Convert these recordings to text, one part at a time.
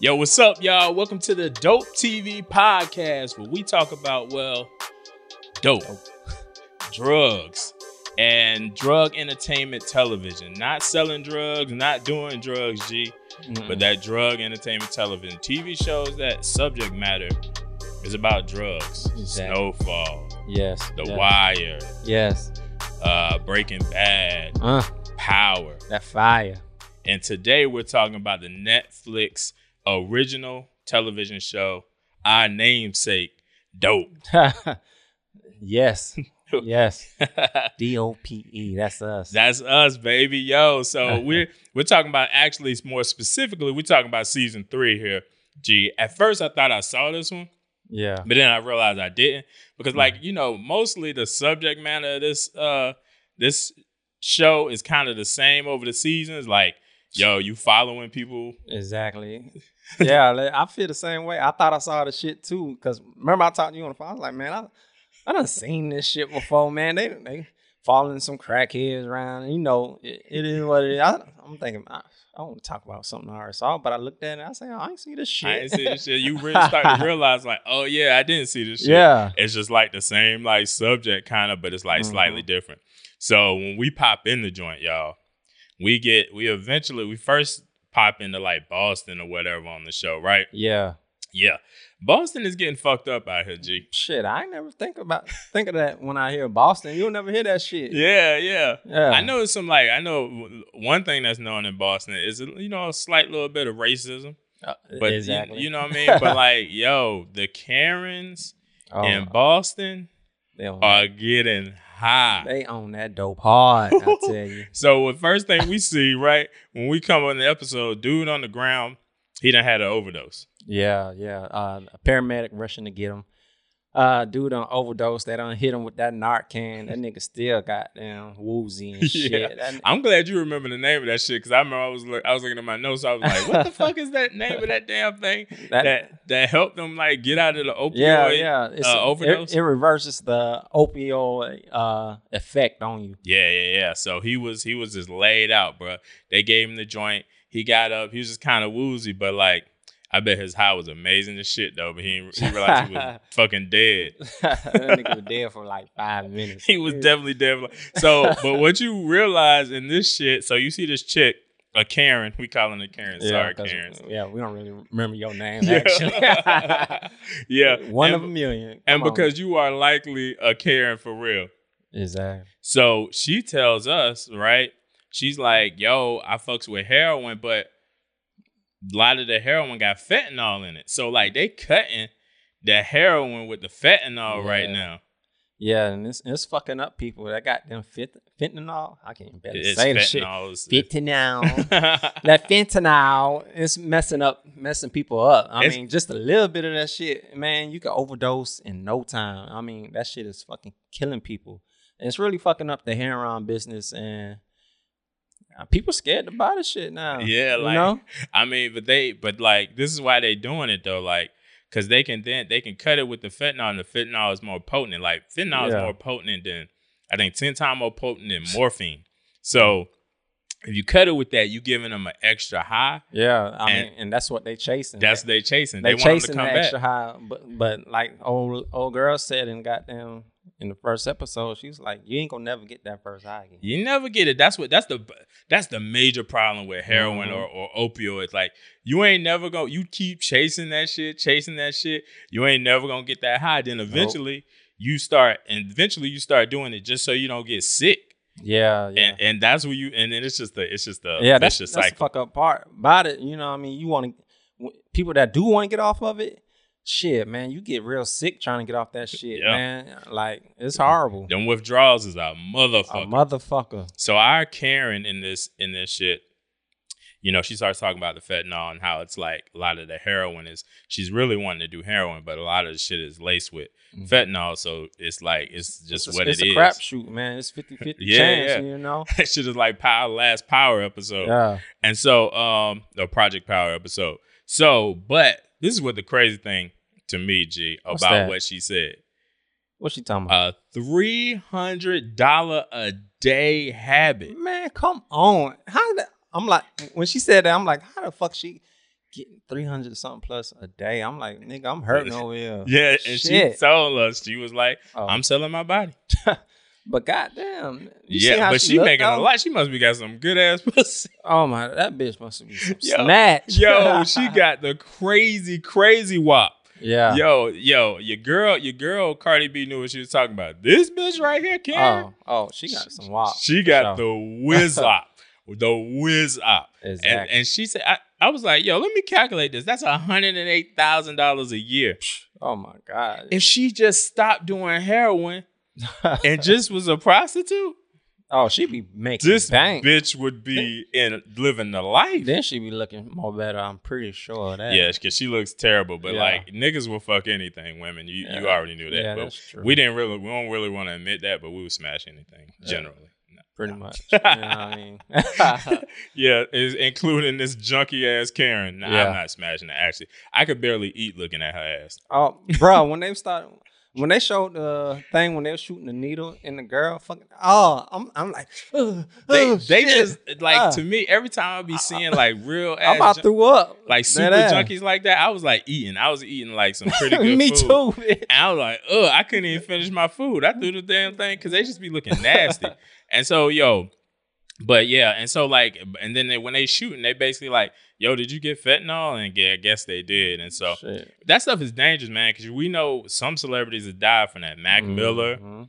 Yo, what's up, y'all? Welcome to the Dope TV podcast where we talk about, well, dope, drugs, and drug entertainment television. Not selling drugs, not doing drugs, G, but that drug entertainment television. TV shows that subject matter is about drugs. Exactly. Snowfall, yes, The yes, Wire, yes, uh, Breaking Bad, uh, Power. that fire. And today we're talking about the Netflix original television show, Our Namesake, Dope. yes, yes. D O P E. That's us. That's us, baby. Yo, so we're we're talking about actually more specifically, we're talking about season three here. Gee. At first I thought I saw this one, yeah, but then I realized I didn't. Because like, you know, mostly the subject matter of this uh this show is kind of the same over the seasons. Like, yo, you following people. exactly. Yeah, I feel the same way. I thought I saw the shit too. Cause remember I talked to you on the phone. I was like, man, I I done seen this shit before, man. They they following some crackheads around. You know, it, it is what it is. I, I'm thinking. I, I want to talk about something I already saw, but I looked at it and I say, oh, I ain't see this shit. I didn't see this shit. You really start to realize, like, oh yeah, I didn't see this shit. Yeah. It's just like the same like subject kind of, but it's like Mhm. slightly different. So when we pop in the joint, y'all, we get we eventually we first pop into like Boston or whatever on the show, right? Yeah. Yeah. Boston is getting fucked up out here, G. Shit, I never think about think of that when I hear Boston. You'll never hear that shit. Yeah, yeah. Yeah. I know it's some like I know one thing that's known in Boston is you know a slight little bit of racism, Uh, but you- exactly. you, know what I mean. But like, yo, the Karens oh, in Boston they, are getting high. they own that dope hard. I tell you. So the first thing we see, right, when we come on the episode, dude on the ground, he done had an overdose. Yeah, yeah. Uh, a paramedic rushing to get him. Uh, dude on overdose. They don't hit him with that Narcan. That nigga still got damn woozy and shit. Yeah. That- I'm glad you remember the name of that shit because I remember I was look, I was looking at my notes. I was like, what the fuck is that name of that damn thing that- that that helped them like get out of the opioid? yeah, yeah. It's, uh, it- overdose? It, reverses the opioid uh, effect on you. Yeah, yeah, yeah. So he was he was just laid out, bro. They gave him the joint. He got up. He was just kind of woozy, but like I bet his high was amazing as shit though. But he he realized he was fucking dead. that nigga was dead for like five minutes. He was definitely dead. So, but what you realize in this shit, so you see this chick, a Karen. We calling her Karen. Sorry, Karen. Yeah, we don't really remember your name Yeah. actually. yeah, one and, of a million. and on. because you are likely a Karen for real. exactly. So she tells us, right? She's like, yo, I fucks with heroin, but a lot of the heroin got fentanyl in it. So like they cutting the heroin with the fentanyl right now. Yeah, and it's it's fucking up people that got them fit, fentanyl. I can't even barely say the shit. fentanyl. That fentanyl is messing up, messing people up. I It's- mean, just a little bit of that shit, man. You can overdose in no time. I mean, that shit is fucking killing people. And it's really fucking up the heroin business, and people scared to buy the shit now. Yeah, you like- know? I mean, but they, but like, this is why they doing it though, like, cause they can then they can cut it with the fentanyl, and the fentanyl is more potent. Like, fentanyl is more potent than I think ten times more potent than morphine. So, if you cut it with that, you giving them an extra high. Yeah, I And- mean, and that's what they chasing. That's they chasing. they They, want them to chasing come the back. extra high, but but like old old girl said in goddamn in the first episode, she was like, "You ain't gonna never get that first high again." You never get it. That's what. That's the. That's the major problem with heroin Mhm. or, or opioids. Like you ain't never gonna. You keep chasing that shit, chasing that shit. You ain't never gonna get that high. Then eventually you start, and eventually you start doing it just so you don't get sick. Yeah, yeah. And and that's where you. And then it's just the. It's just the. yeah, that's, vicious that's cycle. fuck up part about it. You know, what I mean, you want to people that do want to get off of it. Shit, man, you get real sick trying to get off that shit, Yeah. man. Like it's horrible. Them withdrawals is a motherfucker. A motherfucker. So our Karen in this in this shit, you know, she starts talking about the fentanyl and how it's like a lot of the heroin is she's really wanting to do heroin, but a lot of the shit is laced with Mhm. fentanyl. So it's like it's just it's, what it's it a is. crapshoot, man. It's 50-50 Yeah, chance, yeah. you know. that shit is like power last power episode. Yeah. And so um the Project Power episode. So, but this is what the crazy thing to me, G, about what she said. What she talking about? A three hundred dollar a day habit. Man, come on. How the, I'm like when she said that, I'm like, how the fuck she getting three hundred something plus a day. I'm like, nigga, I'm hurting over here. Yeah, and Shit. she told us she was like, Oh. "I'm selling my body." But goddamn, yeah, but she, look, making a lot. She must be got some good ass pussy. Oh my, that bitch must be some Yo, snatch. Yo, she got the crazy, crazy wop. yeah. Yo, yo, your girl, your girl Cardi B knew what she was talking about. This bitch right here, Karen. Oh, oh, she got some wop. She got the whiz op. the whiz op. Exactly. And, and she said, I, I was like, yo, let me calculate this. That's $108,000 a year. oh my god. If she just stopped doing heroin and just was a prostitute, oh, she be making this bank. bitch would be in living the life. Then she be looking more better. I'm pretty sure of that. Yeah, because she looks terrible, but Yeah. like niggas will fuck anything. Women, you, you already knew that. Yeah, but that's true. we didn't really, we don't really want to admit that, but we would smash anything Yeah. generally. No. pretty much. you know what I mean? yeah, including this junky ass Karen. Nah, Yeah. I'm not smashing it. Actually, I could barely eat looking at her ass. oh, bro, when they start, when they showed the thing when they were shooting the needle in the girl, fucking, oh, I'm, I'm like, oh, They, they just like Ah. to me every time I be seeing like real I ass, about jun- threw up. like super junkies like that. I was like eating. I was eating like some pretty good Me food. too. And I was like, oh I couldn't even finish my food. I threw the damn thing because they just be looking nasty. and so, yo, but yeah, and so like, and then they, when they shooting, they basically like, yo, did you get fentanyl? And yeah, I guess they did. And so Shit. that stuff is dangerous, man, because we know some celebrities have died from that. Mac Miller, Mhm.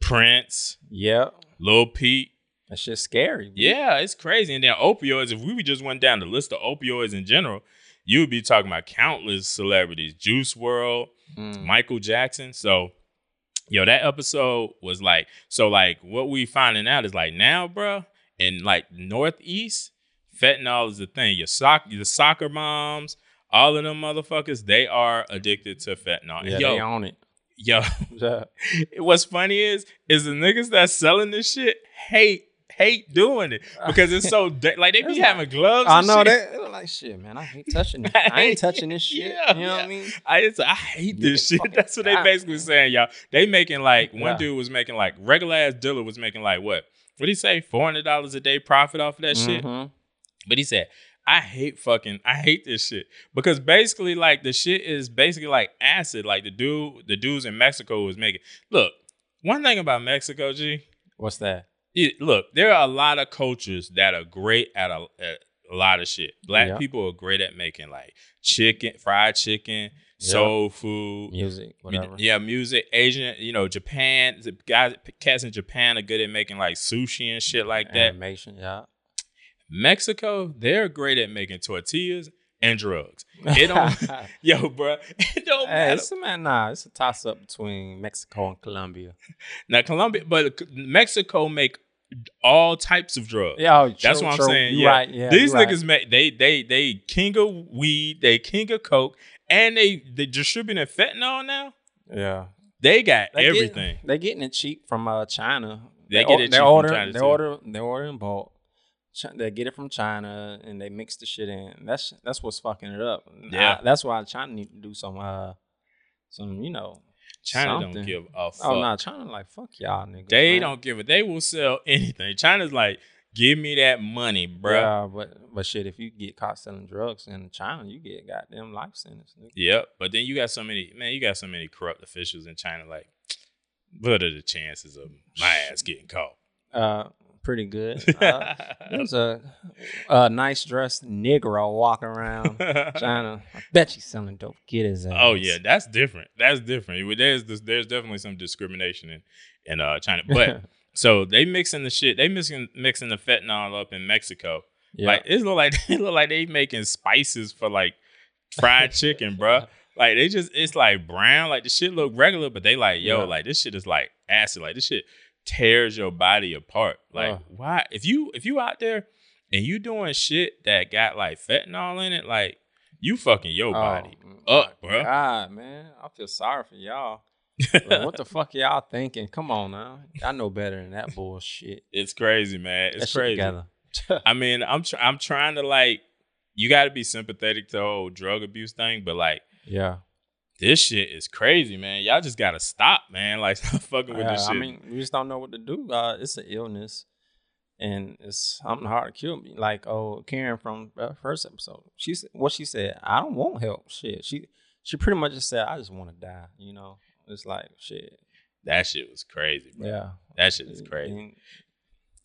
Prince, Yep. Lil Peep. That shit's scary. Yeah, it's crazy. And then opioids, if we just went down the list of opioids in general, you would be talking about countless celebrities. Juice WRLD, Mm. Michael Jackson. So, yo, that episode was like, so like what we finding out is like now, bro, in like Northeast, fentanyl is the thing. Your sock, the soccer moms, all of them motherfuckers, they are addicted to fentanyl. Yeah, yo, they own it. yo, Yeah. what's funny is, is the niggas that's selling this shit hate hate doing it because it's so da- like they be like- having gloves. I and know shit. they, like shit, man. I hate touching it. I ain't touching this shit. Yeah, you know what. I mean? I just, I hate this can shit. That's what they basically saying, y'all. They making like one Yeah. dude was making like regular ass dealer was making like what? What he say? Four hundred dollars a day profit off of that shit. Mhm. But he said, I hate fucking, I hate this shit because basically like the shit is basically like acid. Like the dude, the dudes in Mexico was making. Look, one thing about Mexico, G. What's that? it- look, there are a lot of cultures that are great at a, at a lot of shit. Black Yeah. people are great at making like chicken, fried chicken, soul food. Music, whatever. Yeah, music. Asian, you know, Japan. The guys, cats in Japan are good at making like sushi and shit like that. Animation, yeah. Mexico, they're great at making tortillas and drugs. It don't, yo, bro, it don't Hey, matter. it's a man. Nah, it's a toss up between Mexico and Colombia. Now, Colombia, but Mexico make all types of drugs. Yeah, oh, That's true, what I'm true. saying. Yeah. right. Yeah, These you right. niggas make they they they king of weed, they king of coke, and they they distributing fentanyl now. Yeah, They got They everything. They getting it cheap from uh, China. They get it they cheap from order, China, They too. order. They order in bulk. They get it from China and they mix the shit in. That's that's what's fucking it up. Yeah. I- that's why China need to do some uh some you know. China don't give a fuck. Oh no, China like fuck y'all niggas. they man. don't give it. They will sell anything. China's like, give me that money, bruh. Yeah, but but shit, if you get caught selling drugs in China, you get goddamn life sentence. nigga. Yep. But then you got so many man. You got so many corrupt officials in China. Like, what are the chances of my ass getting caught? Uh, pretty good. Uh, there's a a nice dressed Negro walking around China. I bet you selling dope. Get his ass. Oh yeah, that's different. That's different. There's this, there's definitely some discrimination in in uh, China. But so they mixing the shit. They mixing mixing the fentanyl up in Mexico. yeah. Like it look like it look like they making spices for like fried chicken, bruh. Like they just it's like brown. Like the shit look regular, but they like yo, Yeah. like this shit is like acid. Like this shit tears your body apart. Like Ugh. why? If you if you out there and you doing shit that got like fentanyl in it, like you fucking your oh body Oh, up, bro. God, man, I feel sorry for y'all. Like, what the fuck y'all thinking? Come on now, y'all know better than that bullshit. It's crazy, man. It's crazy. I mean, I'm tr- I'm trying to like, you got to be sympathetic to the whole drug abuse thing, but like, yeah, this shit is crazy, man. Y'all just gotta stop, man. Like, stop fucking with Yeah, this shit. I mean, we just don't know what to do. Uh, it's an illness, and it's something hard to kill me. Like oh, Karen from the first episode, she said what she said. I don't want help. Shit, she she pretty much just said I just want to die. You know, it's like shit. That shit was crazy, bro. Yeah, That shit is crazy. And-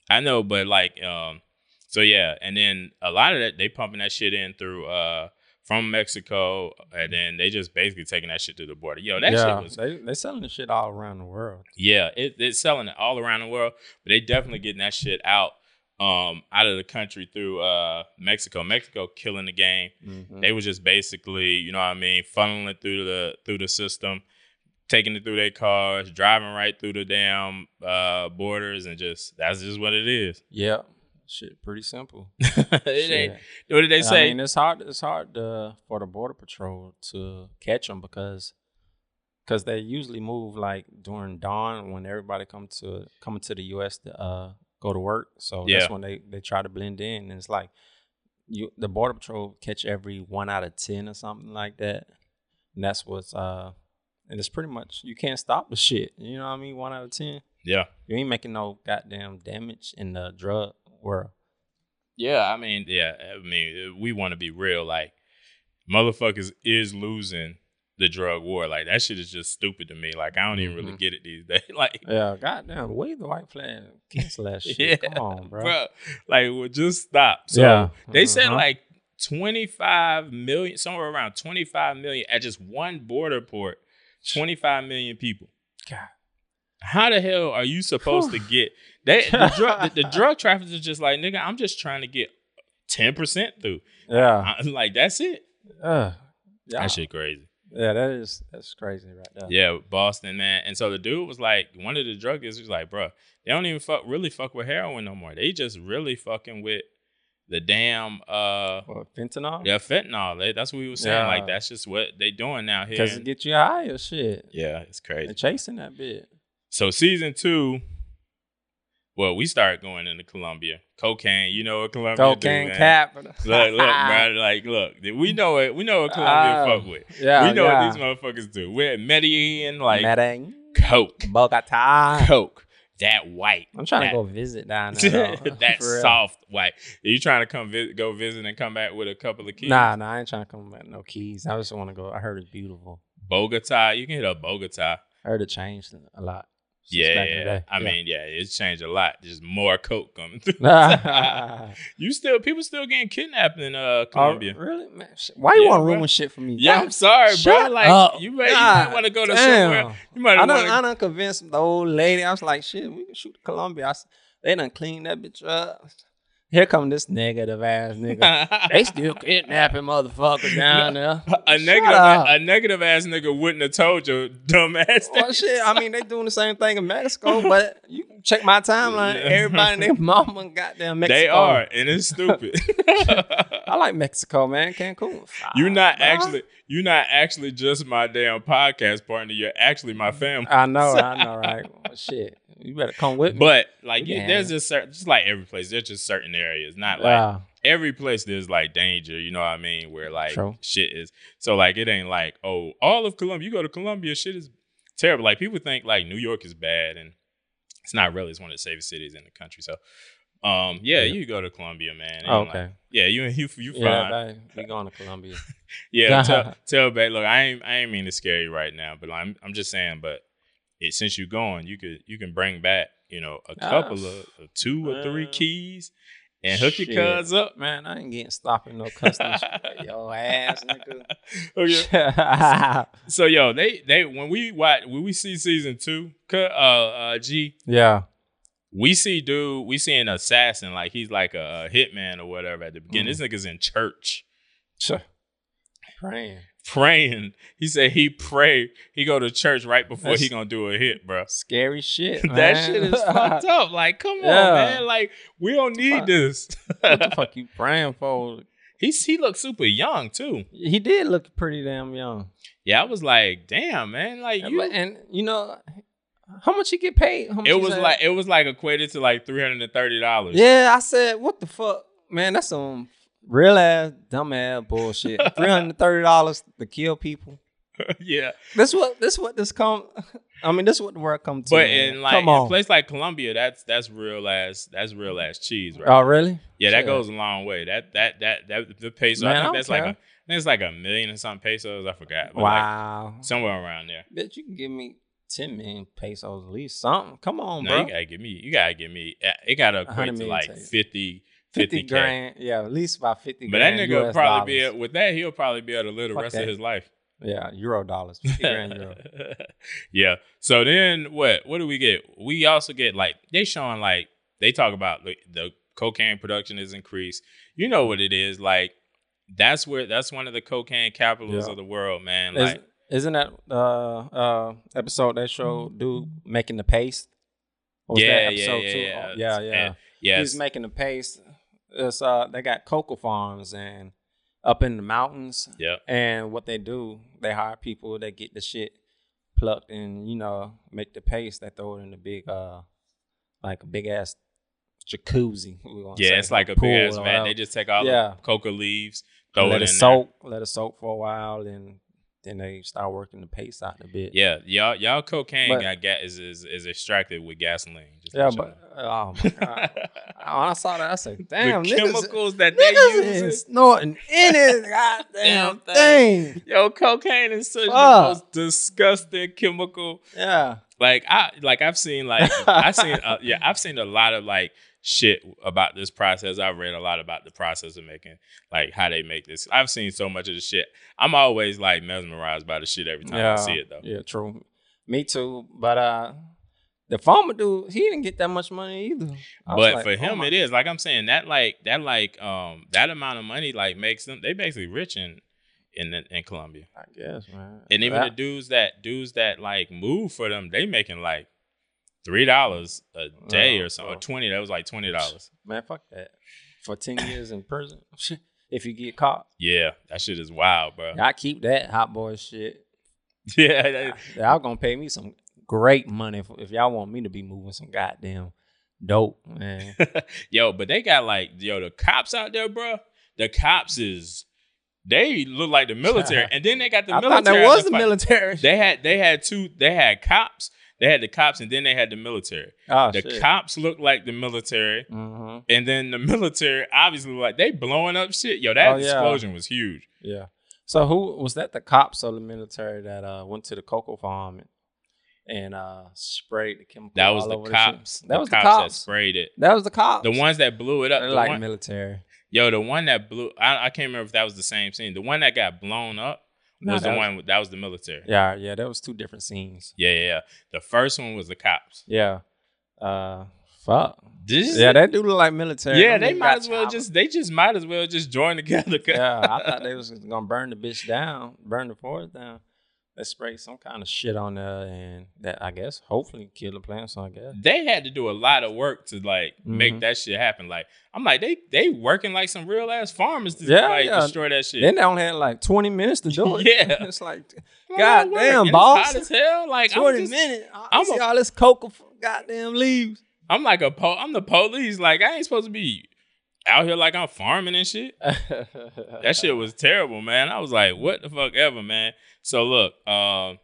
I know, but like, um, so yeah, and then a lot of that they pumping that shit in through uh from Mexico, and then they just basically taking that shit to the border. Yo, that yeah, shit was they they selling the shit all around the world. yeah, it, it's selling it all around the world, but they definitely getting that shit out um out of the country through uh Mexico. Mexico killing the game. Mhm. They was just basically, you know what I mean, funneling it through the through the system, taking it through their cars, driving right through the damn uh borders, and just that's just what it is. yeah, shit, pretty simple. it ain't. What did they say? I mean, it's hard. It's hard to, for the border patrol to catch them because because they usually move like during dawn when everybody come to coming to the U.S. to uh, go to work. So Yeah. that's when they they try to blend in, and it's like you the border patrol catch every one out of ten or something like that, and that's what's uh. And it's pretty much you can't stop the shit. You know what I mean? One out of ten. yeah. You ain't making no goddamn damage in the drug world. Yeah, I mean, yeah, I mean, we want to be real. Like, motherfuckers is losing the drug war. Like, that shit is just stupid to me. Like, I don't even really Mhm. get it these days. Like, Yeah, goddamn, wave the white flag, cancel that shit. yeah, Come on, bro. Bruh, like, well, just stop. So Yeah. they said Uh-huh. like 25 million, somewhere around 25 million at just one border port, 25 million people. God. How the hell are you supposed to get they the drug the, the drug traffickers are just like nigga? I'm just trying to get ten percent through. Yeah, I, like that's it. uh, yeah, That shit crazy. yeah, that is that's crazy right there. Yeah, Boston man. And so the dude was like, one of the drug dealers was like, bro, they don't even fuck really fuck with heroin no more. They just really fucking with the damn uh What, fentanyl? yeah fentanyl. They, that's what we were saying. Yeah. Like that's just what they doing now here. because it get you high or shit. yeah, it's crazy. They're chasing that bit. So season two, well, we started going into Colombia. Cocaine, you know what Colombia Cocaine do, capital. Look, look, bro. Like, look, we know it. We know what Colombia Oh, fuck with. Yeah, we know yeah. what these motherfuckers do. We're at Medellin, like Medellin, coke, Bogota. coke, that white. I'm trying that, to go visit down there. that soft white. Are you trying to come vi- go visit and come back with a couple of keys? Nah, nah, I ain't trying to come back no keys. I just want to go. I heard it's beautiful. Bogota. You can hit up Bogota. I heard it changed a lot. Yeah, back in the day. I Yeah. mean, yeah, it's changed a lot. Just more coke coming through. Oh, you still people still getting kidnapped in uh Colombia. really? Man, why you Yeah, want to ruin shit for me? Yeah, I'm sorry, bro. Like up. you might, you God might want to go to damn. somewhere. You might I done, I to. done convinced the old lady. I was like, shit, we can shoot to Colombia. I they done clean that bitch up. Here come this negative ass nigga. they still kidnapping motherfuckers down there. a Shut negative, up. a negative ass nigga wouldn't have told you, dumb ass. Well, shit. I mean, they doing the same thing in Mexico, but you check my timeline. Everybody and their mama goddamn Mexico. They are, and it's stupid. I like Mexico, man. Cancun. you're not Bro. actually, you're not actually just my damn podcast partner. You're actually my family. I know, I know, right? Well, shit, you better come with me. But like, Yeah. there's just certain, just like every place, there's just certain areas. Not like yeah, every place there's like danger. You know what I mean? Where like True. shit is. So like, it ain't like oh, all of Colombia. You go to Colombia, shit is terrible. Like people think like New York is bad, and it's not really. It's one of the safest cities in the country. So. Um. Yeah, Yeah. you go to Colombia, man. Oh, and, like, okay. yeah, you and you you fine. yeah, we going to Colombia. Yeah, tell, tell back. Look, I ain't I ain't mean to scare you right now, but I'm I'm just saying. But it, since you're going, you could you can bring back you know a Ah, couple of, of two or three man. keys and hook your Shit. cuz up. Man, I ain't getting stopped in no customs. Yo ass nigga. Okay. So yo, they they when we watch when we see season two, uh uh G, yeah. we see dude, we see an assassin like he's like a, hitman or whatever at the beginning. Mm. This nigga's in church. Sure. Praying. Praying, he said he pray. He go to church right before he gonna do a hit, bro. Scary shit. that shit is fucked up. Like, come Yeah. on, man. Like, we don't need Fuck. this. what the fuck you praying for? He's he looked super young too. He did look pretty damn young. Yeah, I was like, damn, man. Like you, and you know, how much he get paid? How much it was like it was like equated to like three hundred and thirty dollars. Yeah, I said, what the fuck, man? That's some real ass, dumb ass bullshit. Three hundred thirty dollars to kill people. yeah, This what this what this come. I mean, this what the world come to. but man. in like in a place like Colombia, that's that's real ass that's real ass cheese, right? oh really? yeah, that goes a long way. That that that that the peso. Man, I I think don't that's like a, think it's like a million and something pesos. I forgot. but like Wow. somewhere around there. Bitch, you can give me ten million pesos at least something. Come on, No, bro. you gotta give me. You gotta give me. It gotta equate to like take. 50, 50 50 k. grand. Yeah, at least about 50 But that grand. nigga would US probably be dollars. with that. He'll probably be able to live the Fuck rest that. of his life. Yeah, euro dollars. 50 grand euro. yeah. So then what? What do we get? We also get like they showing like they talk about the, the cocaine production is increased. You know what it is like. That's where that's one of the cocaine capitals Yeah. of the world, man. Is, Like isn't that uh uh episode they show dude making the paste? Or was yeah, that yeah, episode yeah, two? yeah, Oh, yeah, yeah. Yes. He's making the paste. It's uh they got cocoa farms and up in the mountains. Yep. And what they do, they hire people that get the shit plucked and you know make the paste. They throw it in the big uh like a big ass jacuzzi. Yeah, say, it's like a pool big ass vat. They just take all Yeah. the coca leaves, throw let it it in soak, let it soak for a while, and then they start working the paste out a bit. Yeah, y'all y'all cocaine But- got ga- is, is is extracted with gasoline. Just yeah, but oh my god, when I saw that, I said, "Damn, the niggas, chemicals that they use. snorting any goddamn Damn thing." Yo, cocaine is such the most disgusting chemical. Yeah, Like I like I've seen like I've seen uh, yeah I've seen a lot of like shit about this process. I've read a lot about the process of making like how they make this. I've seen so much of the shit. I'm always like mesmerized by the shit every time yeah, I see it though. Yeah, true. Me too. But uh, the farmer dude, he didn't get that much money either. I But like, for oh him, it is like I'm saying that like that like um that amount of money like makes them they basically rich in in in Colombia. I guess, man. And even That- the dudes that dudes that like move for them, they making like three dollars a day Oh, or something. Or oh. twenty. That was like twenty dollars. man, fuck that. For ten years in prison, if you get caught, Yeah, that shit is wild, bro. I keep that hot boy shit. Yeah, that- Y'all gonna pay me some great money if, if y'all want me to be moving some goddamn dope, man. yo, but they got like yo the cops out there, bro. The cops is they look like the military, and then they got the I military. thought that was there the military. They had they had two. They had cops. They had the cops, and then they had the military. oh the shit. cops looked like the military, hmm and then the military obviously like they blowing up shit. Yo, that Oh, yeah. explosion was huge. Yeah. So who was that? The cops or the military that uh went to the cocoa farm and, and uh sprayed the chemical? That was the cops. shit? That the was cops the that cops. sprayed it. That was the cops. The ones that blew it up. They're The like one, military. yo, the one that blew. I, I can't remember if that was the same scene. The one that got blown up Nah, was the that one that was the military. Yeah, yeah. That was two different scenes. Yeah, yeah, yeah. The first one was the cops. Yeah. Uh, fuck. This- Yeah, they do look like military. yeah, Them they might as well just they just might as well just join together. yeah, I thought they was gonna burn the bitch down, burn the forest down. They sprayed some kind of shit on there, and that I guess hopefully kill the plants. I guess. they had to do a lot of work to like make Mhm. that shit happen. Like I'm like they they working like some real ass farmers to Yeah, like yeah. destroy that shit. Then they only had like twenty minutes to do it. Yeah. it's like I'm God damn, And it's boss. hot as hell. Like I'm twenty just- minutes. I I'm see a- all this cocoa, f- goddamn leaves. I'm like a po- I'm the police. Like I ain't supposed to be out here like I'm farming and shit. That shit was terrible, man. I was like, what the fuck ever, man. So look, um,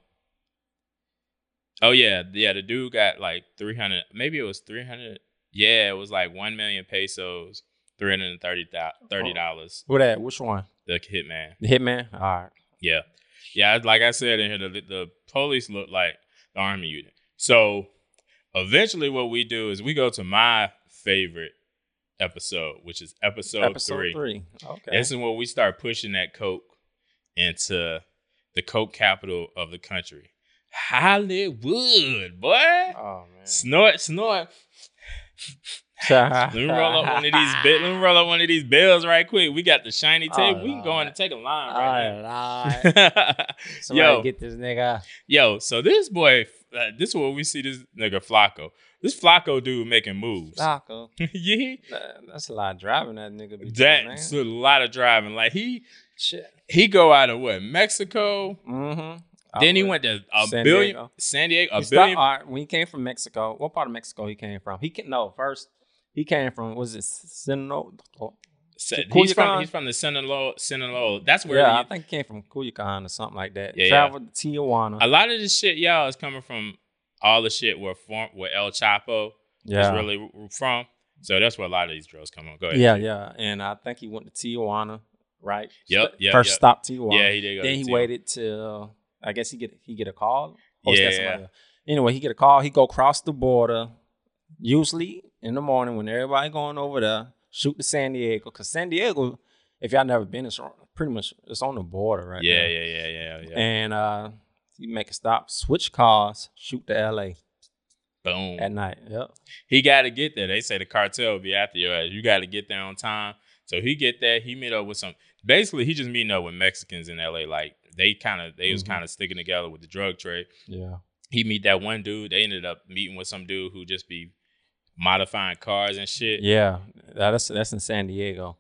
oh yeah, yeah, the dude got like three hundred, maybe it was three hundred. Yeah, it was like one million pesos, three hundred and thirty thirty dollars. Who that? Which one? The hitman. The hitman. All right. Yeah, yeah. Like I said in here, the the police look like the army unit. So eventually, what we do is we go to my favorite episode, which is episode, Episode three. three. Okay. This is where we start pushing that coke into the coke capital of the country, Hollywood, boy. oh man. Snort, snort. Let me roll up one of these. Let me roll up one of these bills right quick. We got the shiny tape. we can go in and take a line right Alright. now. Somebody yo, get this nigga. yo. So this boy, uh, this is where we see this nigga Flacco. This Flacco dude making moves. Flacco. yeah, That's a lot of driving that nigga be doing, that's man. a lot of driving. Like he Shit. he go out of what Mexico. Mm-hmm. Then he went to a San billion Diego. San Diego. A He billion. all right, when he came from Mexico, what part of Mexico he came from? He can no first. He came from was it Sinaloa? He's from he's from the Sinaloa Sinaloa. That's where yeah, I think he came from Culiacan or something like that. Yeah, yeah. Traveled to Tijuana. a lot of this shit, y'all, is coming from all the shit where form, where El Chapo yeah. is really from. So that's where a lot of these drugs come from. Go ahead. yeah, yeah. And I think he went to Tijuana, right? Yep, yep, First yep. stop Tijuana. Yeah, he did. Go then he Tijuana. waited till I guess he get he get a call. That Yeah. Anyway, he get a call. He go cross the border. Usually in the morning when everybody going over there, shoot to San Diego because San Diego, if y'all never been, it's on- pretty much it's on the border right Yeah, there. yeah, yeah, yeah, yeah. And uh, you make a stop, switch cars, shoot to L.A. Boom. at night. Yep. he got to get there. They say the cartel will be after your ass. You got to get there on time. So he get there. He meet up with some. Basically, he just meeting up with Mexicans in L.A. Like they kind of they was Mhm. kind of sticking together with the drug trade. Yeah. He meet that one dude. They ended up meeting with some dude who just be modifying cars and shit. Yeah. That's that's in San Diego.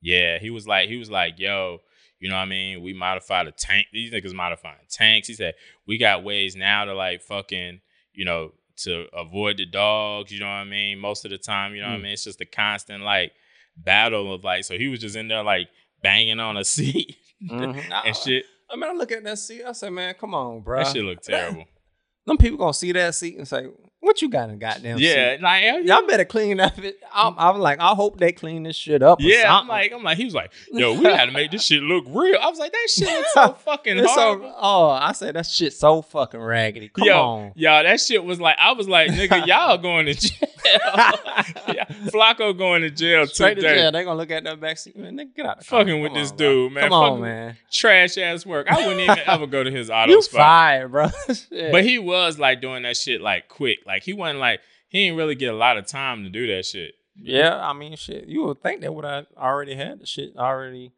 Yeah, he was like, he was like, yo, you know what I mean? We modified a tank. These niggas modifying tanks. He said, we got ways now to like fucking, you know, to avoid the dogs, you know what I mean? Most of the time, you know what I Mm. mean? It's just a constant like battle of like, so he was just in there like banging on a seat Mhm. and shit. I mean, I look at that seat. I say, man, come on, bro. That shit look terrible. Them people gonna see that seat and say, "What you got in goddamn yeah, seat?" like Y'all better clean up it. I'm, I'm like, I hope they clean this shit up. or yeah, I'm like, I'm like, he was like, yo, we got to make this shit look real. I was like, that shit looks so fucking It's so, oh, I said that shit so fucking raggedy. Come Yo, on. Yo, that shit was like, I was like, nigga, y'all going to jail. yeah, Flacco going to jail Straight to today. jail. They gonna look at that back seat. Man, nigga, get out the Fucking with this on, bro. dude, man. Come on, Fucking man. Trash ass work. I wouldn't even ever go to his auto You spot. fired, bro. But he was like doing that shit like quick. Like he wasn't like he didn't really get a lot of time to do that shit. yeah, I mean, shit. You would think they would have already had the shit already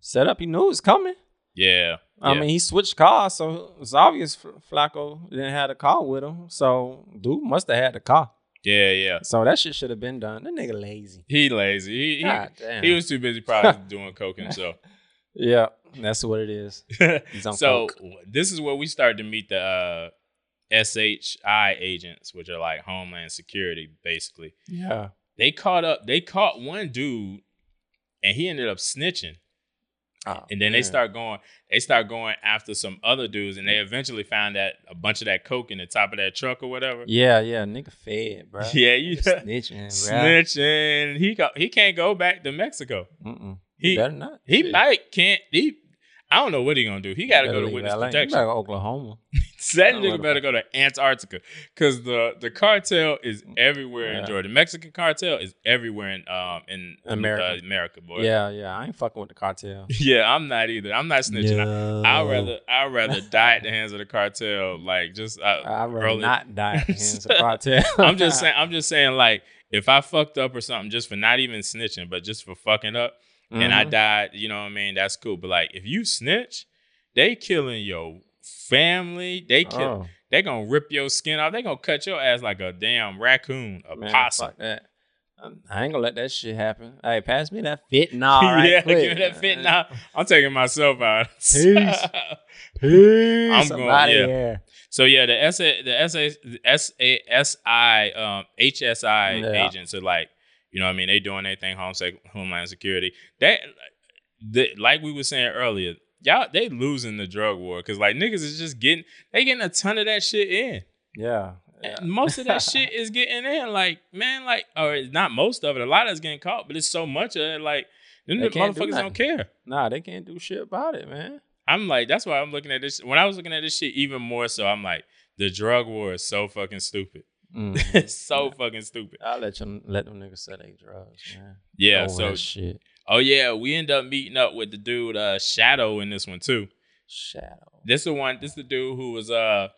set up. He knew it was coming. Yeah. I yeah. mean, he switched cars, so it's obvious Fl- Flacco didn't have a car with him. So dude must have had the car. Yeah, yeah. So that shit should have been done. That nigga lazy. He lazy. He he, damn. he was too busy probably doing coke himself. Yeah, that's what it is. He's on so coke. this is where we started to meet the uh, SHI agents, which are like Homeland Security, basically. Yeah. They caught up. They caught one dude, and he ended up snitching. Oh, And then they start going. They start going after some other dudes, and they eventually found that a bunch of that coke in the top of that truck or whatever. Yeah, yeah, nigga fed, bro. Yeah, you snitching, bro. snitching. He go, he can't go back to Mexico. Mm-mm. He- He better not. He Shit. might can't. He I don't know what he gonna do. He got to go to witness LA. Protection. go to Oklahoma. That nigga better go to Antarctica because the the cartel is everywhere in Yeah. Georgia. The Mexican cartel is everywhere in um in America. uh, America, boy. Yeah, yeah. I ain't fucking with the cartel. yeah. I'm not either. I'm not snitching. I, I'd rather I'd rather die at the hands of the cartel. Like just uh, I'd rather early- not die at the hands of the cartel. I'm just saying. I'm just saying. Like if I fucked up or something, just for not even snitching, but just for fucking up, and I Mhm. died, you know what I mean? That's cool. But like if you snitch, they killing your family. They kill. Oh, They gonna rip your skin off. They gonna cut your ass like a damn raccoon, a man, possum. Um, I ain't gonna let that shit happen. Hey, pass me that fentanyl right yeah, quick. give me that fentanyl. I'm taking myself out. Peace. Peace. I'm going- out yeah. here. so yeah, the S A the S A the S A S I um HSI Yeah. agents are like, you know what I mean? They doing anything home sec- homeland security. That the, like we were saying earlier, y'all they losing the drug war because like niggas is just getting they getting a ton of that shit in. Yeah. most of that shit is getting in. Like, man, like, or it's not most of it. A lot of it's getting caught, but it's so much of it. Like, them They can't do motherfuckers don't care. Nah, they can't do shit about it, man. I'm like, that's why I'm looking at this. When I was looking at this shit, even more so, I'm like, the drug war is so fucking stupid. Mm. it's so fucking stupid. I'll let you let them niggas sell their drugs, man. Yeah. So, shit. oh yeah, we end up meeting up with the dude uh, Shadow in this one too. Shadow. This the one. This is the dude who was uh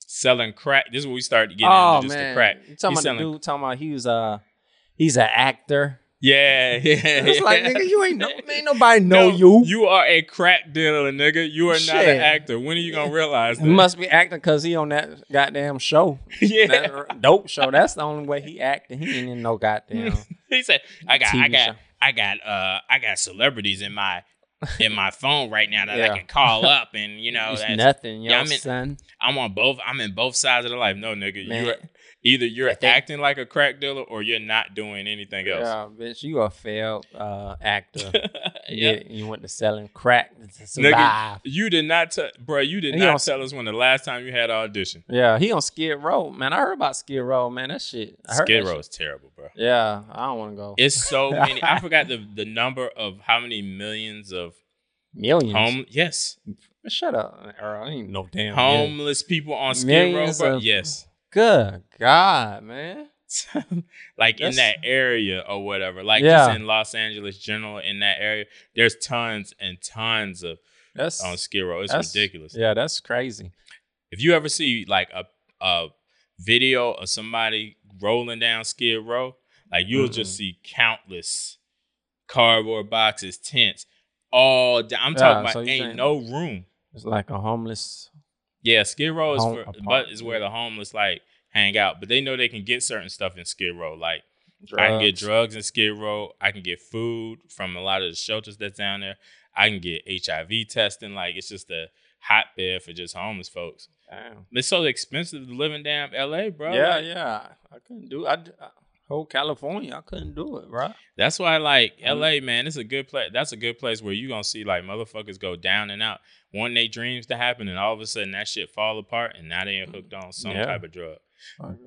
selling crack. This is where we started getting oh into just man, the crack. You talking He's about the selling- dude talking about he was uh he's an actor. Yeah, yeah. It's like nigga, you ain't no ain't nobody know No, you. You are a crack dealer, nigga. You are not an actor. When are you gonna realize that? He must be acting because he on that goddamn show. yeah. That dope show. That's the only way he acting. He ain't in no goddamn. He said, "I got, I got, show. I got, uh, I got celebrities in my in my phone right now that Yeah. I can call up and you know it's that's, nothing, yo, yeah, I'm in- son. I'm on both. I'm in both sides of the life. No, nigga, Man. you're either you're acting like a crack dealer or you're not doing anything else. Yeah, bitch, you a failed uh, actor. yeah. yeah. You went to selling crack to survive. You did not, tell, bro. You did He not tell us when the last time you had an audition. Yeah, he on Skid Row, man. I heard about Skid Row, man. That shit. I heard Skid Row shit. is terrible, bro. Yeah, I don't want to go. It's so many. I forgot the the number of how many millions of Millions. home. Yes, Shut up, Earl. I ain't no damn. homeless people on Skid Row, bro. of- Yes, Good God, man. like in that area or whatever. Like Yeah. just in Los Angeles, general in that area, there's tons and tons of That's on Skid Row. It's ridiculous. Yeah, that's crazy. If you ever see like a a video of somebody rolling down Skid Row, like you'll just see countless cardboard boxes, tents, all down. I'm Yeah, talking about so ain't no room. It's like a homeless. Yeah, Skid Row is Home- for, apart- is where the homeless like hang out. But they know they can get certain stuff in Skid Row. Like I can get drugs in Skid Row. I can get food from a lot of the shelters that's down there. I can get HIV testing. Like it's just a hotbed for just homeless folks. Damn. It's so expensive to live in damn LA, bro. yeah, Like, yeah. I couldn't do. I, I whole California. I couldn't do it, bro. That's why, like Mhm. LA, man, it's a good place. That's a good place where you gonna see like motherfuckers go down and out, wanting their dreams to happen, and all of a sudden that shit fall apart, and now they ain't hooked on some Yeah. type of drug. Going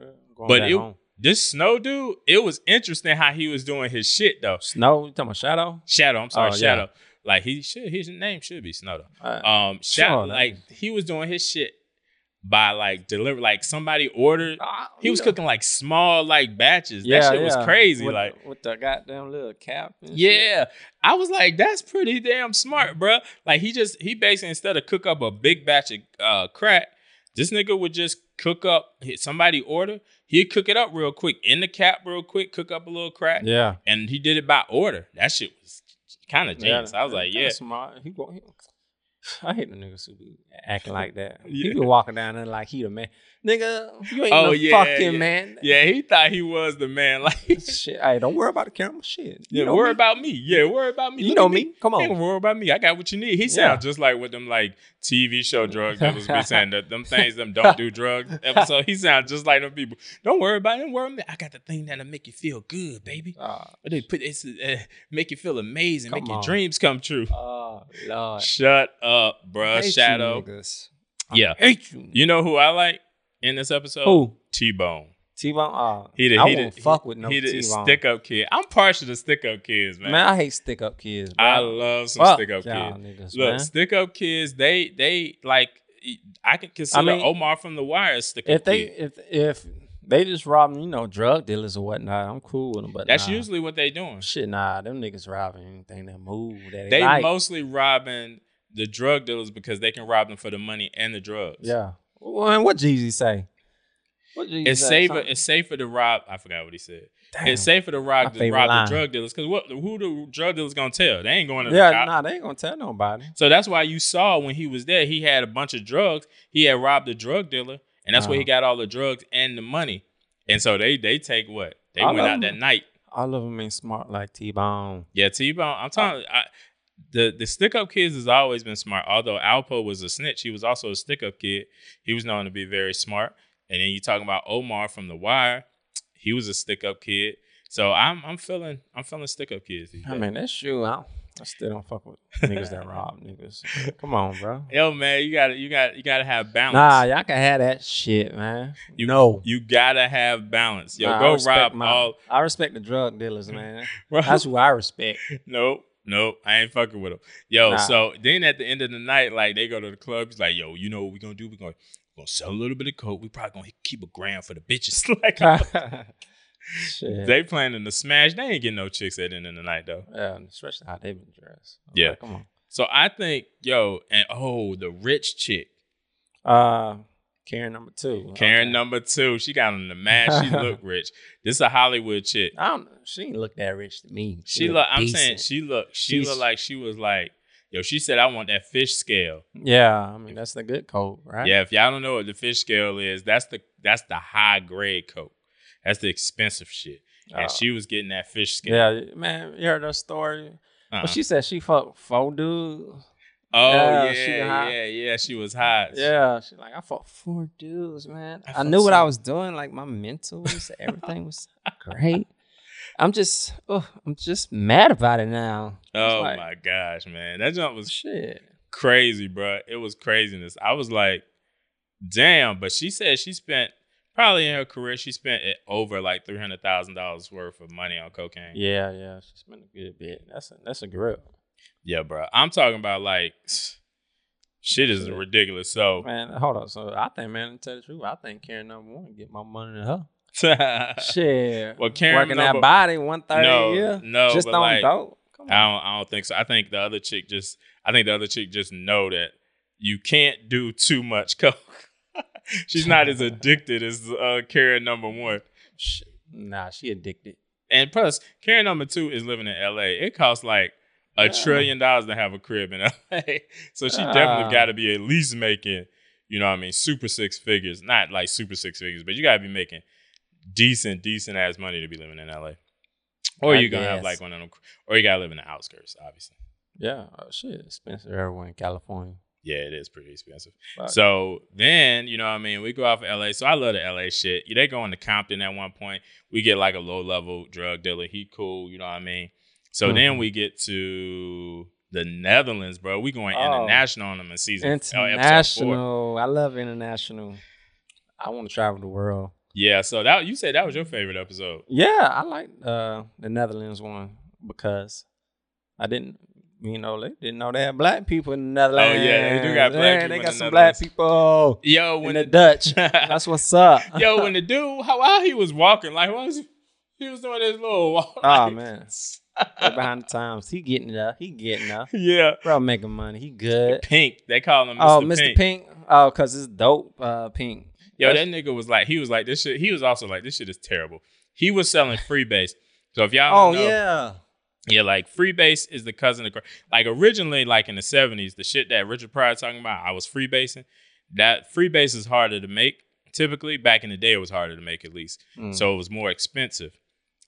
But back it- home. This Snow dude, it was interesting how he was doing his shit though. Snow. You talking about Shadow? Shadow, I'm sorry, Oh, yeah. Shadow. Like he should, his name should be Snow though. Uh, Um, Shadow, Sure, like he was doing his shit by like deliver, like somebody ordered. ah, He was yeah. cooking like small like batches. Yeah, that shit was crazy. With, like with the goddamn little cap. and shit. Yeah, I was like, that's pretty damn smart, bruh. Like he just he basically instead of cook up a big batch of uh, crack, this nigga would just cook up somebody order. He'd cook it up real quick in the cap, real quick, cook up a little crack, Yeah. and he did it by order. That shit was kind of genius. Yeah, I was like, yeah, smart. He, he, I hate the niggas who be acting like that. Yeah. He be walking down there like he the man. Nigga, you ain't Oh, no yeah, fucking yeah. man. yeah. He thought he was the man. Like, Shit, hey, don't worry about the camera. Shit. yeah, You know worry me. about me. Yeah, worry about me. You Look know at me. Come on. worry about me. I got what you need. He Yeah. sounds just like with them like TV show drug dealers be saying that them things them don't do drugs episode. He sounds just like them people. Don't worry about. Don't worry about it. I got the thing that'll make you feel good, baby. But they put it's uh, make you feel amazing, make Come your dreams come true. oh, Lord. Shut up, bruh. hate you Shadow. Yeah. Hate you. You know who I like in this episode? Who? T Bone. T-Bone? Oh, He the I he won't the, fuck with no he the T-Bone. stick up kid. I'm partial to stick up kids, man. Man, I hate stick up kids. Bro. I love some Fuck stick up kids. niggas, Look, man. stick up kids, they they like I can consider mean, Omar from the Wire a stick if up they kid. if if they just robbing, you know, drug dealers or whatnot, I'm cool with them. But That's nah. usually what they doing. shit. Nah, them niggas robbing anything that move. That They like. mostly robbing the drug dealers because they can rob them for the money and the drugs. Yeah. Well, and what Jeezy say? What Jeezy It's say? safer. Something- It's safer to rob. I forgot what he said. Damn. It's safer to rob, to rob line. the drug dealers because what? Who the drug dealers gonna tell? They ain't going to Yeah, the cop. nah, they ain't gonna tell nobody. So that's why you saw when he was there, he had a bunch of drugs. He had robbed a drug dealer, and that's where he Uh-huh. got all the drugs and the money. And so they they take what they I went love out that night. All of them ain't smart like T Bone. Yeah, T Bone. I'm telling I, the the stick up kids has always been smart. Although Alpo was a snitch, he was also a stick up kid. He was known to be very smart. And then you talking about Omar from The Wire, he was a stick up kid. So I'm I'm feeling I'm feeling stick up kids. I mean, that's you. I, I still don't fuck with niggas that rob niggas. Come on, bro. Yo, man, you gotta you got you gotta have balance. Nah, y'all can have that shit, man. You- know You gotta have balance. Yo, Nah, go rob my- all. I respect the drug dealers, man. Bro, That's who I respect. nope, nope. I ain't fucking with them. Yo, Nah. so then at the end of the night, like they go to the club. He's like, yo, you know what we gonna do? We gonna gonna sell a little bit of coke. We probably gonna keep a grand for the bitches. like shit. they planning to smash. They ain't getting no chicks at the end of the night though. yeah, especially how they been dressed. I'm Yeah. like, come on. So I think, yo, and oh, the rich chick, Uh, Karen number two. Karen Okay. number two. She got on the mask. She look rich. This is a Hollywood chick. I don't. Know. She ain't look that rich to me. She look look. I'm saying she look. She She's- looked like she was like, yo. She said, I want that fish scale. Yeah, I mean that's the good coat, right? Yeah, if y'all don't know what the fish scale is, that's the that's the high grade coke. That's the expensive shit. And Uh, she was getting that fish scale. Yeah, man, you heard her story? Uh-uh. But she said she fucked four dudes. Oh yeah, yeah, she yeah, yeah, She was hot. Yeah, she like I fought four dudes, man. I I, knew what I was doing. Like my mentals, everything was great. I'm just, oh, I'm just mad about it now. Oh like, my gosh, man, that jump was shit. crazy, bro. It was craziness. I was like, damn. But she said she spent probably in her career she spent it over like three hundred thousand dollars worth of money on cocaine. Yeah, yeah, she spent a good bit. That's a that's a grip, Yeah, bro. I'm talking about like shit is ridiculous. So man. Hold on. So I think, man, to tell the truth, I think Karen number one get my money to her. Shit, Well, Karen working number- that body one thirty No, a year, no, just on like, dope. Come I on. don't I don't think so. I think the other chick just I think the other chick just know that you can't do too much coke. She's not as addicted as uh, Karen number one. Nah, she addicted. And plus, Karen number two is living in LA. It costs like a trillion dollars to have a crib in LA. so she Ah. definitely got to be at least making, you know what I mean, super six figures. Not like super six figures, but you got to be making decent, decent ass money to be living in LA. Or you're going to have like one of them, or you got to live in the outskirts, obviously. Yeah, oh, shit, expensive everywhere in California. Yeah, it is pretty expensive. So then, you know what I mean? We go out of LA. So I love the LA shit. They go into Compton at one point. We get like a low level drug dealer. He cool, you know what I mean? So then Mhm. we get to the Netherlands, bro. We going Oh. international on them in season uh. International. I love international. I want to travel the world. Yeah, so that you said that was your favorite episode. Yeah, I like uh, the Netherlands one because I didn't, you know, they didn't know they had black people in the Netherlands. Oh, yeah, they do got black Yeah, people They got the some black people Yo, in when the the, Dutch. That's what's up. yo, when the dude how while he was walking, like what was he, he was doing his little walk. Oh like- man, Behind the times. He getting there. He getting there. Yeah. Bro, making money. He good. Pink. They call him Mr. Oh, Mr. Pink. Pink. Oh, cause it's dope. Uh, Pink. Yo, that nigga was like, he was like, this shit. He was also like, this shit is terrible. He was selling freebase. So if y'all Oh know, yeah. yeah, like freebase is the cousin of cra- like originally, like in the seventies, the shit that Richard Pryor talking about, I was freebasing. That freebase is harder to make. Typically, back in the day, it was harder to make at least, Mm. so it was more expensive.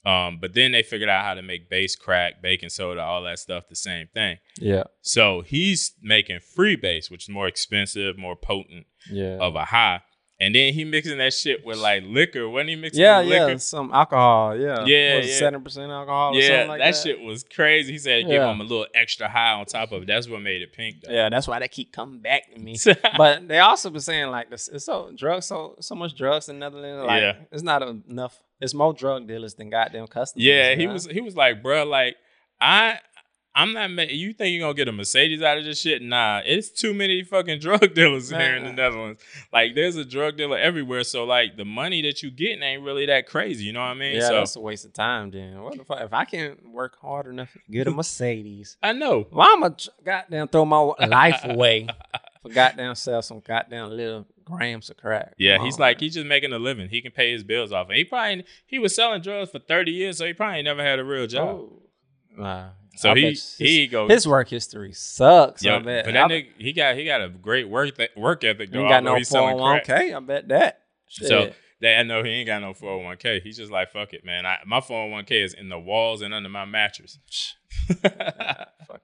Um, but then they figured out how to make base crack, baking soda, all that stuff the same thing. yeah. So he's making free base, which is more expensive, more potent Yeah. of a high. And then he mixing that shit with like liquor. Wasn't he mixing yeah, with yeah, liquor? some alcohol. Yeah, Yeah, yeah. seven percent alcohol. or Yeah, something like that, that, shit was crazy. He said Yeah. him a little extra high on top of it. That's what made it pink though. Yeah, that's why they keep coming back to me. but they also been saying like this it's so drugs so so much drugs in Netherlands. Like Yeah. it's not enough. It's more drug dealers than goddamn customers. yeah, he man. was he was like, bro, like I I'm not ma- you think you're gonna get a Mercedes out of this shit? Nah, it's too many fucking drug dealers here in the. Netherlands. Like there's a drug dealer everywhere. So like the money that you getting ain't really that crazy. You know what I mean? Yeah, so that's a waste of time. Then what the fuck? If I can't work hard enough to get a Mercedes, I know. why am I goddamn throw my life away for goddamn sell some goddamn little grams of crack? Yeah, Come he's on, like man. he's just making a living. He can pay his bills off. And he probably he was selling drugs for 30 years, so he probably never had a real job. Oh. Nah, So I he his- he go his work history sucks. Bet. but that I- nigga, he got he got a great work th- work ethic. He Though, got no he's selling crack. 401k. I bet that. Shit. So that I know he ain't got no 401k. He's just like fuck it, man. I, my 401k is in the walls and under my mattress. fuck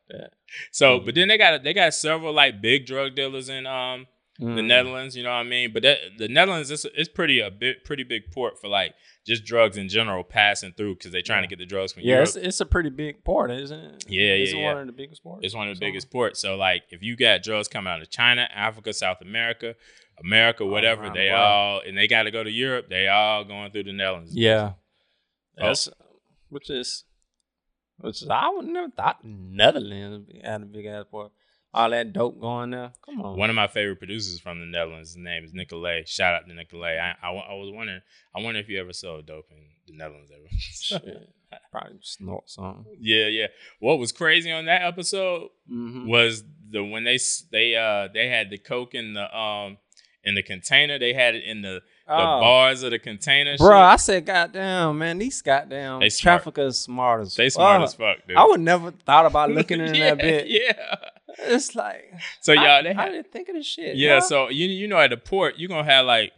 so, but then they got they got several like big drug dealers in um the Mm. Netherlands. You know what I mean? But that, the Netherlands is it's pretty a bit pretty big port for like just drugs in general passing through because they're trying to get the drugs from Yeah, Europe. it's, it's a pretty big port, isn't it? Yeah, yeah, It's yeah. one of the biggest ports. It's one of the So- biggest ports. So like if you got drugs coming out of China, Africa, South America, America, whatever, around they the all and they got to go to Europe. They all going through the Netherlands. Yeah, Oh. that's which is which I would never thought Netherlands had a big ass port. All that dope going there. Come on. One of my favorite producers from the Netherlands, his name is Nicolay. Shout out to Nicolay. I, I, I was wondering, I wonder if you ever sold dope in the Netherlands ever. Shit. Probably snort something. yeah, yeah. What was crazy on that episode Mm-hmm. was the when they they uh they had the coke in the um in the container. They had it in the the bars of the container. Bro, shit. I said, goddamn, man, these goddamn They smart. traffickers smart as they smart as fuck, dude. I would never thought about looking in yeah, that bit. Yeah. It's like So y'all, I, they I had, didn't think of this shit. yeah. yo. So you you know at the port you are gonna have like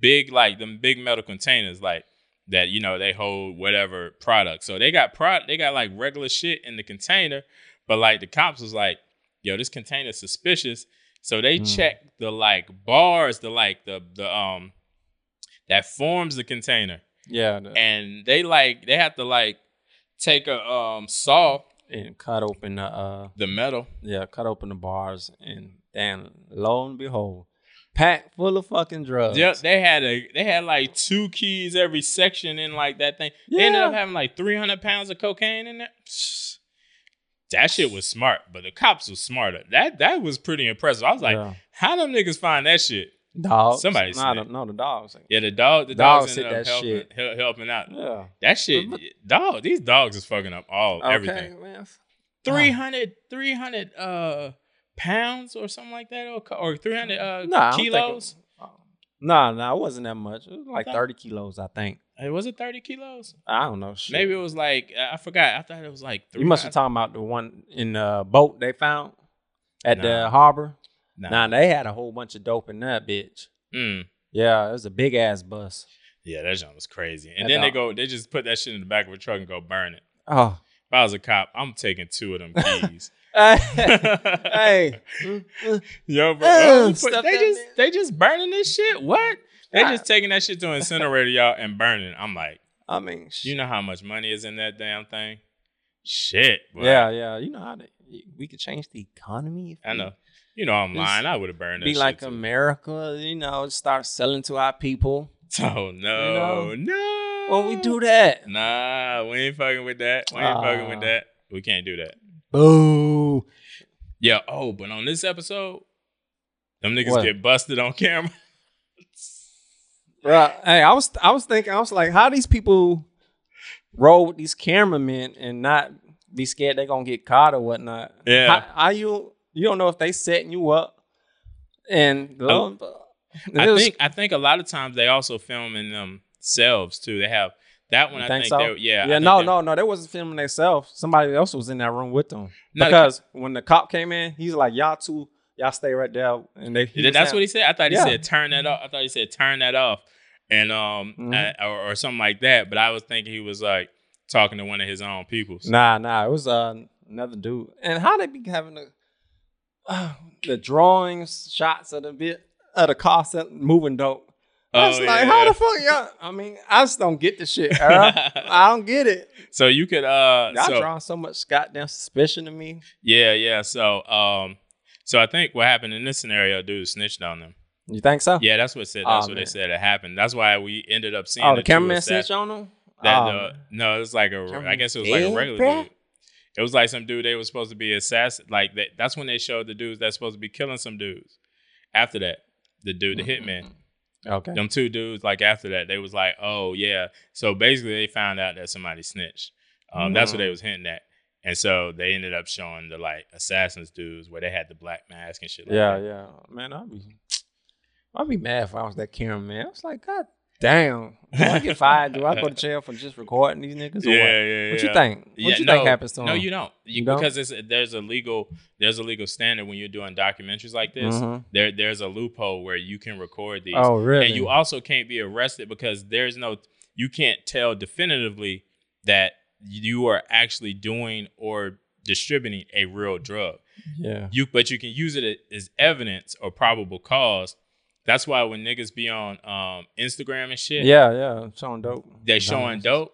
big like them big metal containers like that. You know they hold whatever product. So they got product. They got like regular shit in the container, But like the cops was like, yo, this container's suspicious. So they Mm. checked the like bars, the like the the um that forms the container. Yeah, And they like they have to like take a um saw and cut open the uh the metal. yeah, cut open the bars and then lo and behold, packed full of fucking drugs. Yeah, they had a they had like two keys every section in like that thing. They ended up having like three hundred pounds of cocaine in there. That shit was smart, but the cops was smarter. That that was pretty impressive. I was like, yeah. how them niggas find that shit? Dogs. somebody Nah, snitched. the, no, the dogs. Yeah, the dog, the Dogs dogs, hit ended up that helping, shit. hel- helping out. Yeah. That shit, But- dog. These dogs is fucking up all Okay, everything. man. 300, 300 uh pounds or something like that, or, or three hundred uh Nah, I don't think kilos. Nah, nah, it wasn't that much. It was like thought- 30 kilos, I think. It was it thirty kilos? I don't know. Shit. Maybe it was like I forgot. I thought it was like three. you must be talking about the one in the boat they found at Nah. the harbor. Nah. Nah, they had a whole bunch of dope in that bitch. Mm. Yeah, it was a big ass bus. Yeah, that joint was crazy. And That then they go, they just put that shit in the back of a truck and go burn it. Oh. If I was a cop, I'm taking two of them keys. hey. Yo, bro, oh, but they just they just burning this shit. What? They just taking that shit to an incinerator, y'all, and burning. it. I'm like, I mean, sh- you know how much money is in that damn thing? Shit. boy. yeah, yeah. You know how to, we could change the economy. if I we know. You know I'm lying. I would have burned that Be like. America, you know, start selling to our people. Oh no, no. Well, we do that. Nah, we ain't fucking with that. We ain't fucking with Ah. that. We can't do that. Boo. Yeah. Oh, but on this episode, them niggas What? get busted on camera. Right. Hey, I was I was thinking, I was like, how these people roll with these cameramen and not be scared they're gonna get caught or whatnot. Yeah. How, how you you don't know if they setting you up and lo and- Oh. I was- think I think a lot of times they also film in themselves too. They have that one. You I think think, so? they, yeah. Yeah, no, they- no, no. They wasn't filming themselves. Somebody else was in that room with them. No, the because when the cop came in, he's like, "Y'all two, y'all stay right there." And they, That's saying- what he said. I thought he Yeah. said turn that off. I thought he said turn that off, and um Mhm. uh, or, or something like that. But I was thinking he was like talking to one of his own peoples. Nah, nah, it was uh, another dude. And how they be having the uh, the drawings, shots of the bit of the car set, moving dope. I was Oh, like, yeah. how the fuck y'all? I mean, I just don't get the shit, Earl. I don't get it. So you could uh Y'all so, drawing so much goddamn suspicion to me. yeah yeah so um so I think what happened in this scenario, dude snitched on them. You think so? Yeah, that's what said. Oh, That's what they said it happened. That's why we ended up seeing Oh, the two cameraman assassin- snitch on them. That Oh, uh, no, it was like a. I guess it was like a regular dude. It was like some dude they was supposed to be assassin. Like that, that's when they showed the dudes that's supposed to be killing some dudes. After that, the dude, the hitman, okay. them two dudes. Like after that, they was like, oh yeah. So basically, they found out that somebody snitched. Um, That's what they Mm. was hinting at. And so they ended up showing the like assassins dudes where they had the black mask and shit. Like Yeah, that. yeah. Man, I'd be I'd be mad if I was that cameraman. I was like, God damn. Do I get fired? Do I go to jail for just recording these niggas? Or yeah, what? yeah, What yeah. you think? What Yeah, you no, think happens to them? No, you don't. You, You don't? because it's, there's a legal there's a legal standard when you're doing documentaries like this. Mhm. There there's a loophole where you can record these, Oh, really? and you also can't be arrested because there's no you can't tell definitively that you are actually doing or distributing a real drug. yeah. You but you can use it as evidence or probable cause. That's why when niggas be on um, Instagram and shit, Yeah, yeah. Showing dope. they showing dope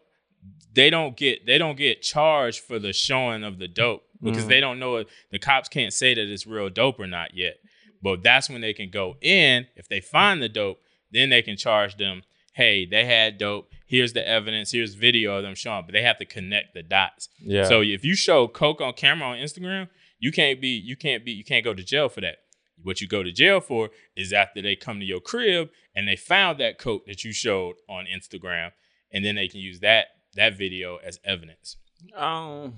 they don't get they don't get charged for the showing of the dope because Mhm. they don't know it the cops can't say that it's real dope or not yet but that's when they can go in if they find the dope then they can charge them hey they had dope here's the evidence here's video of them showing but they have to connect the dots Yeah. so if you show coke on camera on instagram you can't be you can't be you can't go to jail for that what you go to jail for is after they come to your crib and they found that coat that you showed on instagram and then they can use that that video as evidence. um,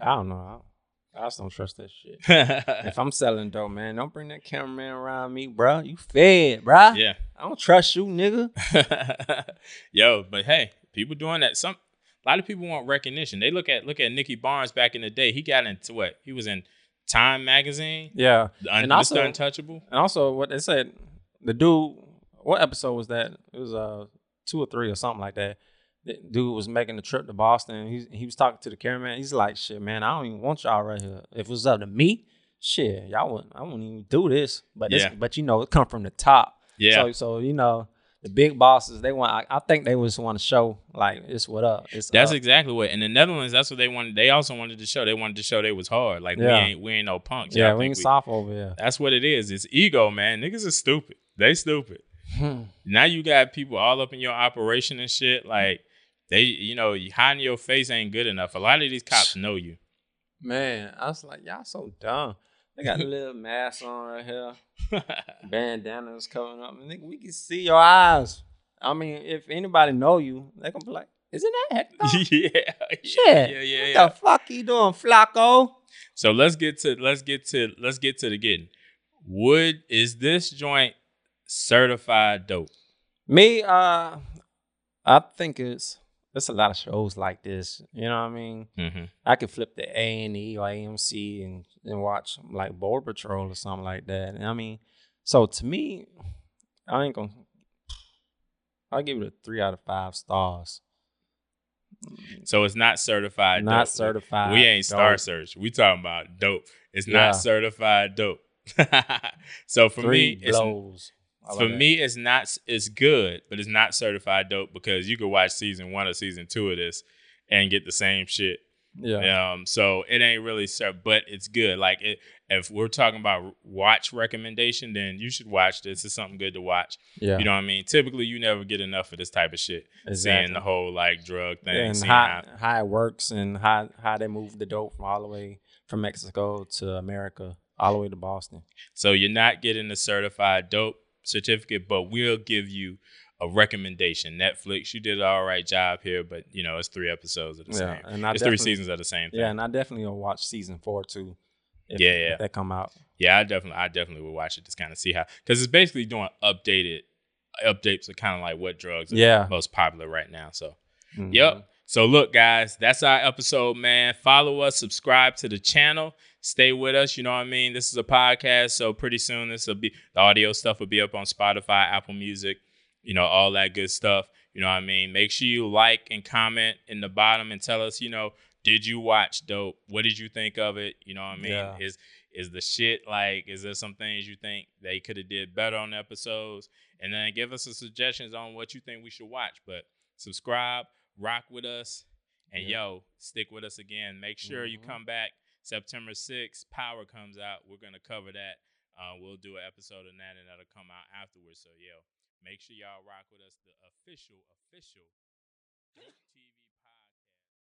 I don't know. I, I just don't trust that shit. if I'm selling dope, man, don't bring that cameraman around me, bro. You fed, bro. yeah. I don't trust you, nigga. Yo, but hey, people doing that. Some a lot of people want recognition. They look at look at Nicky Barnes back in the day. He got into what? He was in Time magazine, Yeah. the And Mr. also- Untouchable. And also, what they said, the dude, what episode was that? It was uh two or three or something like that. the dude was making the trip to Boston. He he was talking to the cameraman. He's like, "Shit, man, I don't even want y'all right here. If it was up to me, shit, y'all wouldn't. I wouldn't even do this. But this, Yeah. but you know, it come from the top. Yeah. So so you know, the big bosses they want. I, I think they just want to show like it's what up. It's That's up. exactly what in the Netherlands. That's what they wanted. They also wanted to show. They wanted to show they was hard. Like we ain't we ain't no punks. yeah. We ain't soft over here. That's what it is. It's ego, man. Niggas are stupid. They stupid. Hmm. Now you got people all up in your operation and shit. Like they, you know, hiding your face ain't good enough. A lot of these cops know you. Man, I was like, y'all so dumb. They got a little mask on right here. bandanas covering up. And we can see your eyes. I mean, if anybody know you, they gonna be like, "Isn't that Hector? yeah, yeah, Shit, yeah, yeah, what the fuck you doing, Flacco?" So let's get to let's get to let's get to the getting. Would is this joint certified dope? Me, uh, I think it's there's a lot of shows like this. You know what I mean? Mm-hmm. I could flip the A and E or AMC and and watch like Border Patrol or something like that. And I mean, so to me, I ain't gonna. I'll give it a three out of five stars. So it's not certified. Not dope. certified. We ain't Star dope. Search. We talking about dope. It's Yeah. not certified dope. so for Three me, it's, blows. For that. me, it's not. It's good, but it's not certified dope because you could watch season one or season two of this and get the same shit. yeah, Um, so it ain't really cert, but it's good. Like it, if we're talking about watch recommendation, then you should watch this. It's something good to watch. yeah, You know what I mean? Typically, you never get enough of this type of shit. Exactly. Seeing the whole like drug thing, and how, how how it works and how how they move the dope from all the way from Mexico to America, all the way to Boston. So you're not getting the certified dope certificate, but we'll give you a recommendation. Netflix, you did an all right job here, but you know it's three episodes of the Yeah, same. and I It's three seasons of the same thing. Yeah, and I definitely will watch season four too. If, Yeah, if yeah. that come out. Yeah, I definitely, I definitely would watch it to kind of see how, because it's basically doing updated updates of kind of like what drugs are Yeah. most popular right now. So Mhm. Yep. So look, guys, that's our episode, man. Follow us, subscribe to the channel, stay with us. You know what I mean? This is a podcast, so pretty soon this will be the audio stuff will be up on Spotify, Apple Music, you know, all that good stuff. You know what I mean? Make sure you like and comment in the bottom and tell us, you know, did you watch Dope? What did you think of it? You know what I mean? Yeah. Is is the shit like? Is there some things you think they could have did better on the episodes? And then give us some suggestions on what you think we should watch. But subscribe, rock with us, and Yeah. yo, stick with us again. Make sure you Mhm. come back September 6th. Power comes out. We're gonna cover that. Uh, we'll do an episode of that, and that'll come out afterwards. So yo, make sure y'all rock with us. The official, official.